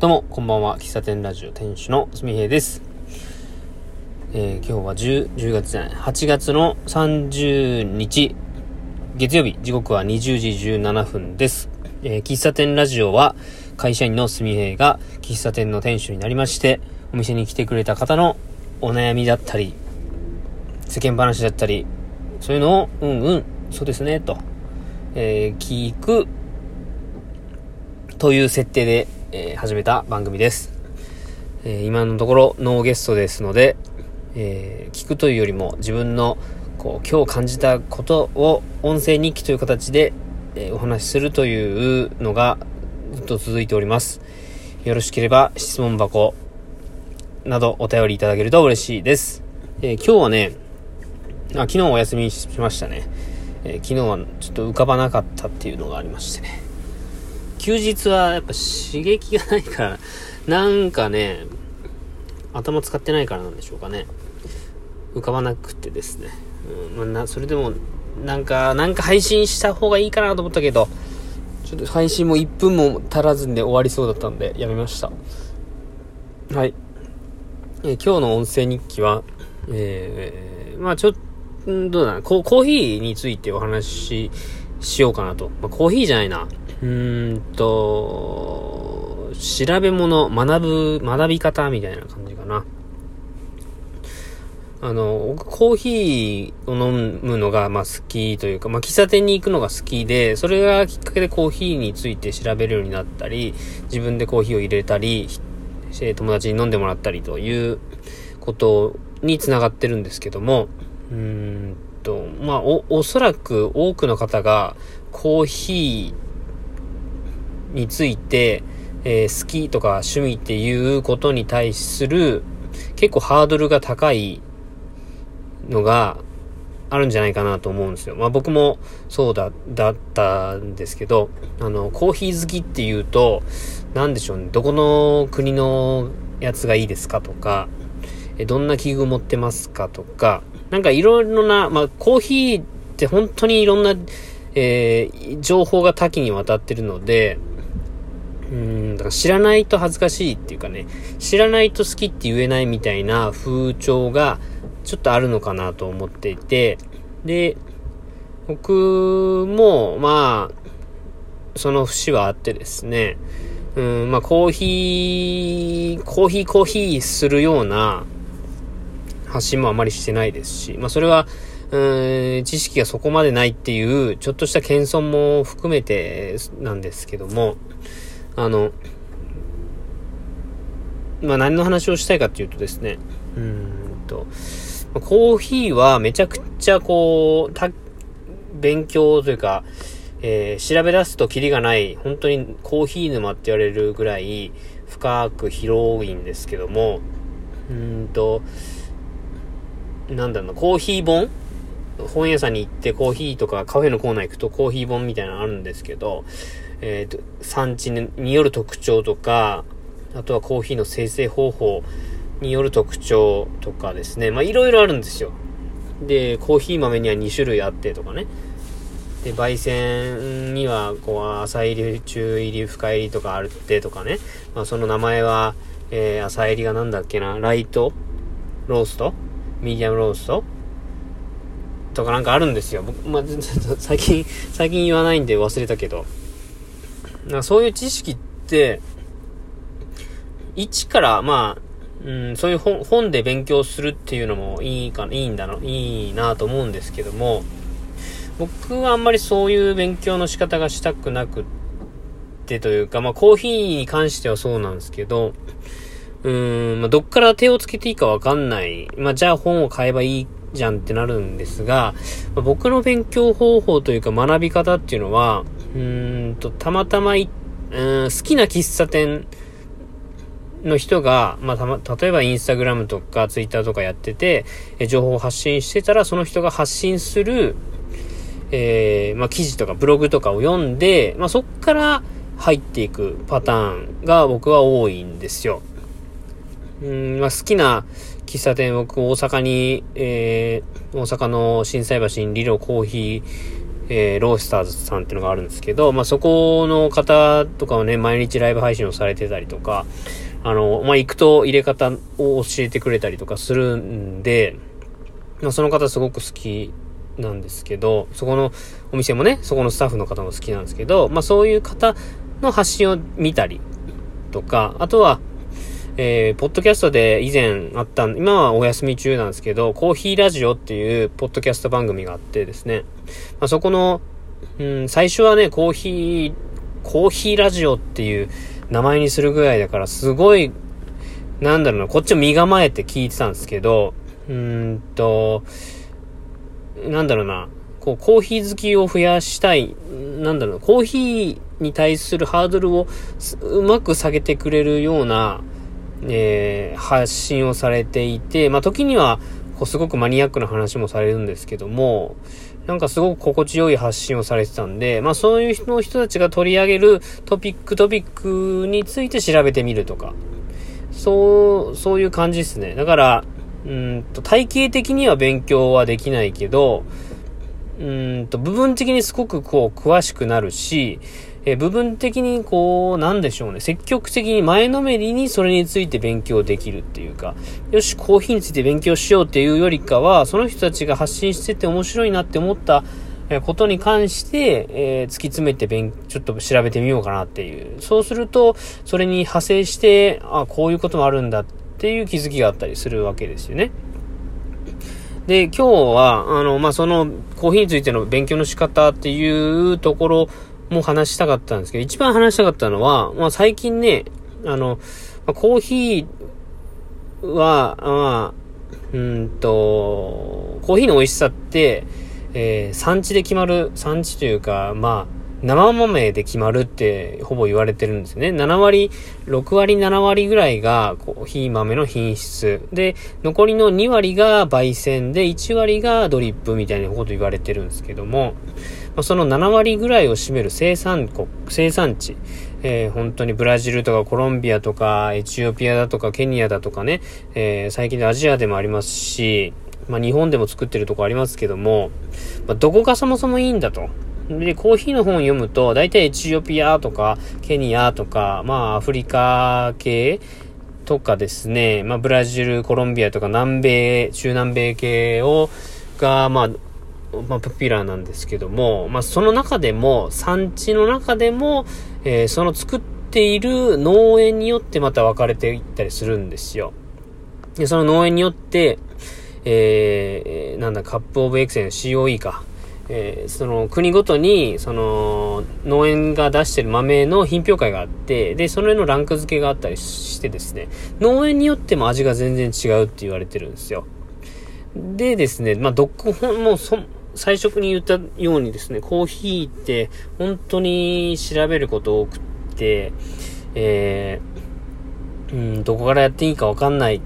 どうも、こんばんは。喫茶店ラジオ店主のすみへいです。えー、今日は10、10月じゃない、8月の30日、月曜日、時刻は20時17分です。えー、喫茶店ラジオは、会社員のすみへいが喫茶店の店主になりまして、お店に来てくれた方のお悩みだったり、世間話だったり、そういうのを、うんうん、そうですね、と、えー、聞く、という設定でえー、始めた番組です。えー、今のところノーゲストですので、えー、聞くというよりも自分のこう今日感じたことを音声日記という形で、えお話しするというのがずっと続いております。よろしければ質問箱などお便りいただけると嬉しいです。え今日はね、あ、昨日お休みしましたね。え昨日はちょっと浮かばなかったっていうのがありましてね。休日はやっぱ刺激がないから、なんかね、頭使ってないからなんでしょうかね。浮かばなくてですね。うん、まあ、な、それでも、なんか、なんか配信した方がいいかなと思ったけど、ちょっと配信も1分も足らずにで終わりそうだったんで、やめました。はい。え、今日の音声日記は、えー、まあちょっと、どうだな、コーヒーについてお話ししようかなと。まあ、コーヒーじゃないな。うんと、調べ物、学ぶ、学び方みたいな感じかな。あの、コーヒーを飲むのが、まあ、好きというか、まあ、喫茶店に行くのが好きで、それがきっかけでコーヒーについて調べるようになったり、自分でコーヒーを入れたり、友達に飲んでもらったりということにつながってるんですけども、うんと、まあ、お、おそらく多くの方がコーヒーについて、えー、好きとか趣味っていうことに対する結構ハードルが高いのがあるんじゃないかなと思うんですよ。まあ僕もそうだ、だったんですけど、あの、コーヒー好きっていうと、なんでしょうね、どこの国のやつがいいですかとか、えどんな器具持ってますかとか、なんかいろいろな、まあコーヒーって本当にいろんな、えー、情報が多岐にわたってるので、うん、だから知らないと恥ずかしいっていうかね、知らないと好きって言えないみたいな風潮がちょっとあるのかなと思っていて、で、僕も、まあ、その節はあってですね、うん、まあ、コーヒー、コーヒーコーヒーするような発信もあまりしてないですし、まあ、それは、うん、知識がそこまでないっていう、ちょっとした謙遜も含めてなんですけども、あの、まあ、何の話をしたいかっていうとですね、うんと、コーヒーはめちゃくちゃこう、た、勉強というか、えー、調べ出すとキリがない、本当にコーヒー沼って言われるぐらい深く広いんですけども、うんと、なんだろうな、コーヒー本本屋さんに行ってコーヒーとかカフェのコーナー行くとコーヒー本みたいなのあるんですけど、えっ、ー、と、産地による特徴とか、あとはコーヒーの生成方法による特徴とかですね。まあ、いろいろあるんですよ。で、コーヒー豆には2種類あってとかね。で、焙煎には、こう、浅入り、中入り、深入りとかあるってとかね。まあ、その名前は、えー、浅入りがなんだっけな、ライトロースト？ミディアムロースト？とかなんかあるんですよ。僕、まあ、最近、最近言わないんで忘れたけど。なそういう知識って、一から、まあ、うん、そういう本で勉強するっていうのもいいかいいんだろ、いいなと思うんですけども、僕はあんまりそういう勉強の仕方がしたくなくってというか、まあコーヒーに関してはそうなんですけど、うん、まあどっから手をつけていいかわかんない。まあじゃあ本を買えばいいじゃんってなるんですが、ま、僕の勉強方法というか学び方っていうのは、うんと、たまたまい、うん、好きな喫茶店の人が、まあ、たま、例えばインスタグラムとかツイッターとかやってて、え情報を発信してたら、その人が発信する、えー、まあ、記事とかブログとかを読んで、まあ、そっから入っていくパターンが僕は多いんですよ。うん、まあ、好きな喫茶店、僕大阪に、えー、大阪の心斎橋にリロコーヒー、えー、ロースターズさんっていうのがあるんですけど、まあ、そこの方とかをね、毎日ライブ配信をされてたりとか、あの、まあ、行くと入れ方を教えてくれたりとかするんで、まあ、その方すごく好きなんですけど、そこのお店もね、そこのスタッフの方も好きなんですけど、まあ、そういう方の発信を見たりとか、あとは、えー、ポッドキャストで以前あった、今はお休み中なんですけど、コーヒーラジオっていうポッドキャスト番組があってですね、まあ、そこの、うん、最初はね、コーヒー、コーヒーラジオっていう名前にするぐらいだから、すごい、なんだろうな、こっちも身構えて聞いてたんですけど、うーんと、なんだろうな、こう、コーヒー好きを増やしたい、なんだろうな、コーヒーに対するハードルをうまく下げてくれるような、えー、発信をされていて、まあ、時には、こう、すごくマニアックな話もされるんですけども、なんかすごく心地よい発信をされてたんで、まあそういう人の人たちが取り上げるトピックトピックについて調べてみるとか、そう、そういう感じですね。だから、うんと、体系的には勉強はできないけど、うんと、部分的にすごくこう、詳しくなるし、え部分的にこう、なんでしょうね、積極的に前のめりにそれについて勉強できるっていうか、よし、コーヒーについて勉強しようっていうよりかは、その人たちが発信してて面白いなって思ったことに関して、えー、突き詰めて勉、ちょっと調べてみようかなっていう。そうすると、それに派生して、あ、こういうこともあるんだっていう気づきがあったりするわけですよね。で、今日は、あの、まあ、その、コーヒーについての勉強の仕方っていうところも話したかったんですけど、一番話したかったのは、まあ、最近ね、あの、まあ、コーヒーは、まあ、うんと、コーヒーの美味しさって、えー、産地で決まる、産地というか、まあ、生豆で決まるってほぼ言われてるんですね。7割、6割、7割ぐらいがコーヒー豆の品質。で、残りの2割が焙煎で、1割がドリップみたいなこと言われてるんですけども、その7割ぐらいを占める生産国、生産地。えー、本当にブラジルとかコロンビアとかエチオピアだとかケニアだとかね、えー、最近でアジアでもありますし、まあ日本でも作ってるとこありますけども、まあ、どこがそもそもいいんだと。で、コーヒーの本を読むと、大体エチオピアとか、ケニアとか、まあ、アフリカ系とかですね、まあ、ブラジル、コロンビアとか、南米、中南米系を、が、まあ、まあ、ポピュラーなんですけども、まあ、その中でも、産地の中でも、えー、その作っている農園によってまた分かれていったりするんですよ。で、その農園によって、えー、なんだ、カップオブエクセン COE か。えー、その国ごとに、その農園が出してる豆の品評会があって、で、その辺のランク付けがあったりしてですね、農園によっても味が全然違うって言われてるんですよ。でですね、まあ、どこ、もうそ、最初に言ったようにですね、コーヒーって本当に調べること多くって、えー、うん、どこからやっていいかわかんない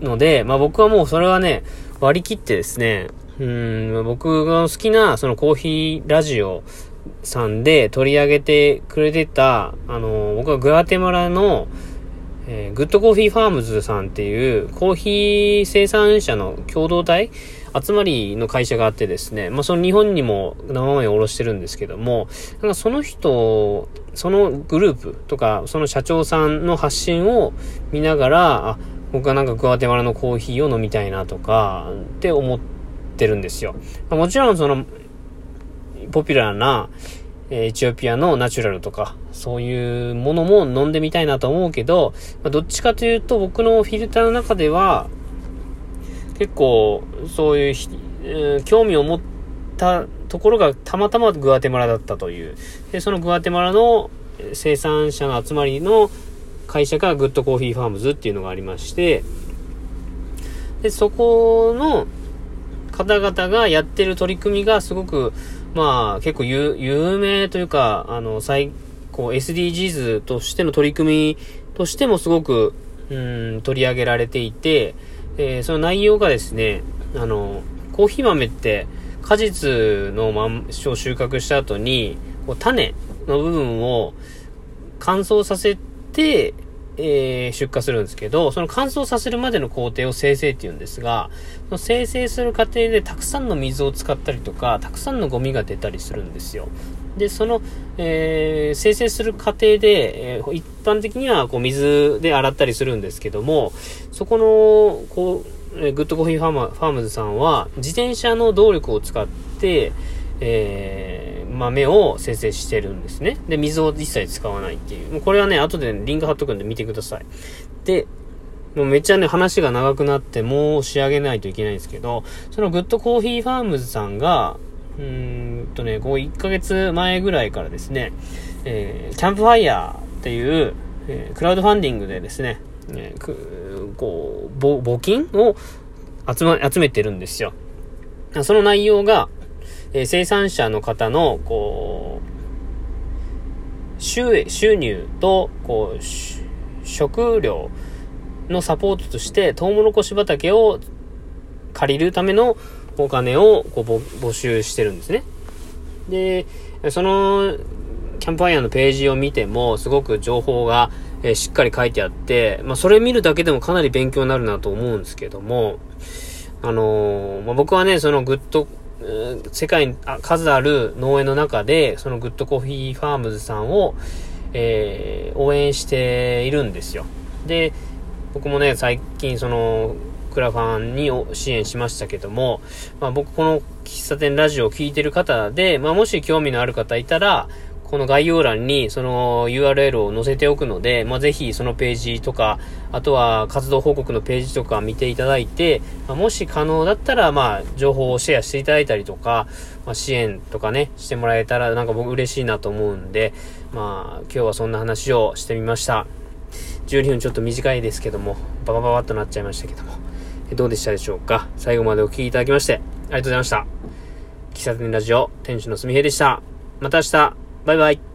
ので、まあ僕はもうそれはね、割り切ってですね、うん、僕が好きな、そのコーヒーラジオさんで取り上げてくれてた、あの、僕はグアテマラの、えー、グッドコーヒーファームズさんっていうコーヒー生産者の共同体集まりの会社があってですね、まあその日本にも生豆を卸してるんですけども、なんかその人、そのグループとか、その社長さんの発信を見ながら、あ、僕はなんかグアテマラのコーヒーを飲みたいなとか、って思って、ってるんですよ。もちろんその、ポピュラーな、えエチオピアのナチュラルとか、そういうものも飲んでみたいなと思うけど、ま、どっちかというと僕のフィルターの中では、結構、そういう、えー、興味を持ったところがたまたまグアテマラだったという。で、そのグアテマラの生産者の集まりの会社がグッドコーヒーファームズっていうのがありまして、で、そこの、方々がやってる取り組みがすごく、まあ、結構有名というか、あの、最、こう SDGs としての取り組みとしてもすごく、うん、取り上げられていて、えー、その内容がですね、あの、コーヒー豆って果実のまん、を収穫した後に、こう種の部分を乾燥させて、えー、出荷するんですけど、その乾燥させるまでの工程を生成って言うんですが、その生成する過程でたくさんの水を使ったりとか、たくさんのゴミが出たりするんですよ。で、その、えー、生成する過程で、えー、一般的にはこう水で洗ったりするんですけども、そこの、こう、えグッドコーヒーファーマファームズさんは、自転車の動力を使って、えー、豆を精製してるんですね。で、水を一切使わないっていう。もうこれはね、後で、ね、リンク貼っとくんで見てください。で、もうめっちゃね、話が長くなって、もう仕上げないといけないんですけど、そのグッドコーヒーファームズさんが、うーんとね、こう1ヶ月前ぐらいからですね、えー、キャンプファイヤーっていう、えー、クラウドファンディングでですね、えー、こう、募金を集ま、集めてるんですよ。その内容が、えー、生産者の方の、こう、収収入と、こう、食料のサポートとして、トウモロコシ畑を借りるためのお金をこう募集してるんですね。で、その、キャンプファイヤーのページを見ても、すごく情報が、えー、しっかり書いてあって、まあ、それ見るだけでもかなり勉強になるなと思うんですけども、あのー、まあ、僕はね、そのグッド世界に数ある農園の中で、そのグッドコーヒーファームズさんを、えー、応援しているんですよ。で、僕もね、最近その、クラファンに支援しましたけども、まあ僕この喫茶店ラジオを聴いてる方で、まあもし興味のある方いたら、この概要欄にその URL を載せておくので、まあ、ぜひそのページとか、あとは活動報告のページとか見ていただいて、まあ、もし可能だったら、まあ、情報をシェアしていただいたりとか、まあ、支援とかね、してもらえたらなんか僕嬉しいなと思うんで、まあ、今日はそんな話をしてみました。12分ちょっと短いですけども、ババババッとなっちゃいましたけども、どうでしたでしょうか？最後までお聴きいただきまして、ありがとうございました。喫茶店ラジオ、店主のすみへいでした。また明日バイバイ。